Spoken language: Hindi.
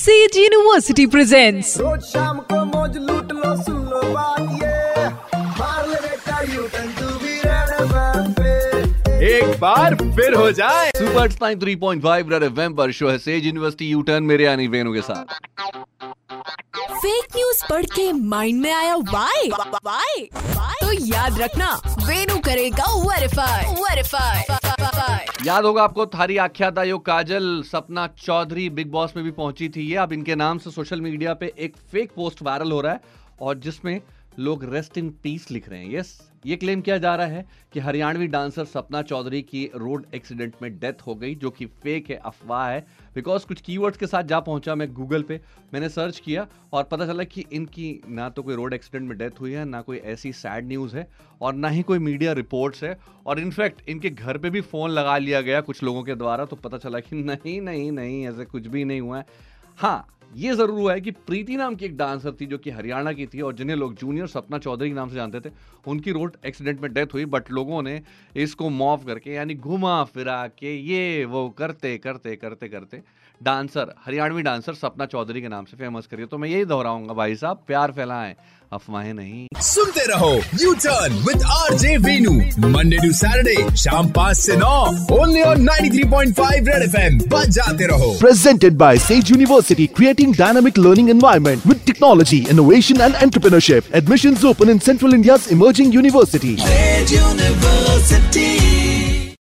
सेज यूनिवर्सिटी प्रेजेंट्स रोज शाम को मौज लूट लो सुन लो बात ये। मार ले बेटा U turn to be red पे। एक बार फिर हो जाए। Super time three point five red FM पर शो है सेज यूनिवर्सिटी यू टर्न मेरे यानी वेनु के साथ। फेक न्यूज़ पढ़ के माइंड में आया वाई वाई तो याद रखना वेनु करेगा वेरीफाई वेरीफाई याद होगा आपको, थारी आख्याता यो काजल सपना चौधरी बिग बॉस में भी पहुँची थी। ये अब इनके नाम से सोशल मीडिया पे एक फेक पोस्ट वायरल हो रहा है और जिसमें लोग रेस्ट इन पीस लिख रहे हैं। यस ये क्लेम किया जा रहा है कि हरियाणवी डांसर सपना चौधरी की रोड एक्सीडेंट में डेथ हो गई, जो कि फेक है, अफवाह है। बिकॉज़ कुछ कीवर्ड्स के साथ जा पहुँचा मैं गूगल पे, मैंने सर्च किया और पता चला कि इनकी ना तो कोई रोड एक्सीडेंट में डेथ हुई है, ना कोई ऐसी सैड न्यूज़ है और ना ही कोई मीडिया रिपोर्ट्स है। और इनफैक्ट इनके घर पे भी फ़ोन लगा लिया गया कुछ लोगों के द्वारा तो पता चला कि नहीं नहीं नहीं, ऐसे कुछ भी नहीं हुआ है। हाँ ये ज़रूर हुआ है कि प्रीति नाम की एक डांसर थी जो कि हरियाणा की थी और जिन्हें लोग जूनियर सपना चौधरी के नाम से जानते थे, उनकी रोड एक्सीडेंट में डेथ हुई, बट लोगों ने इसको मॉफ करके, यानी घुमा फिरा के ये वो करते करते करते करते डांसर, हरियाणवी डांसर सपना चौधरी के नाम से फ़ेमस करिए। तो मैं यही दोहराऊँगा भाई साहब, प्यार फैलाएँ अफवाहें नहीं सुनते रहो U turn with R J Venu Monday to Saturday शाम पाँच से नौ ओनली ऑन 93.5 रेड एफएम बजाते रहो Presented by Sage University, creating dynamic learning environment with technology, innovation and entrepreneurship. Admissions open in Central India's emerging university. University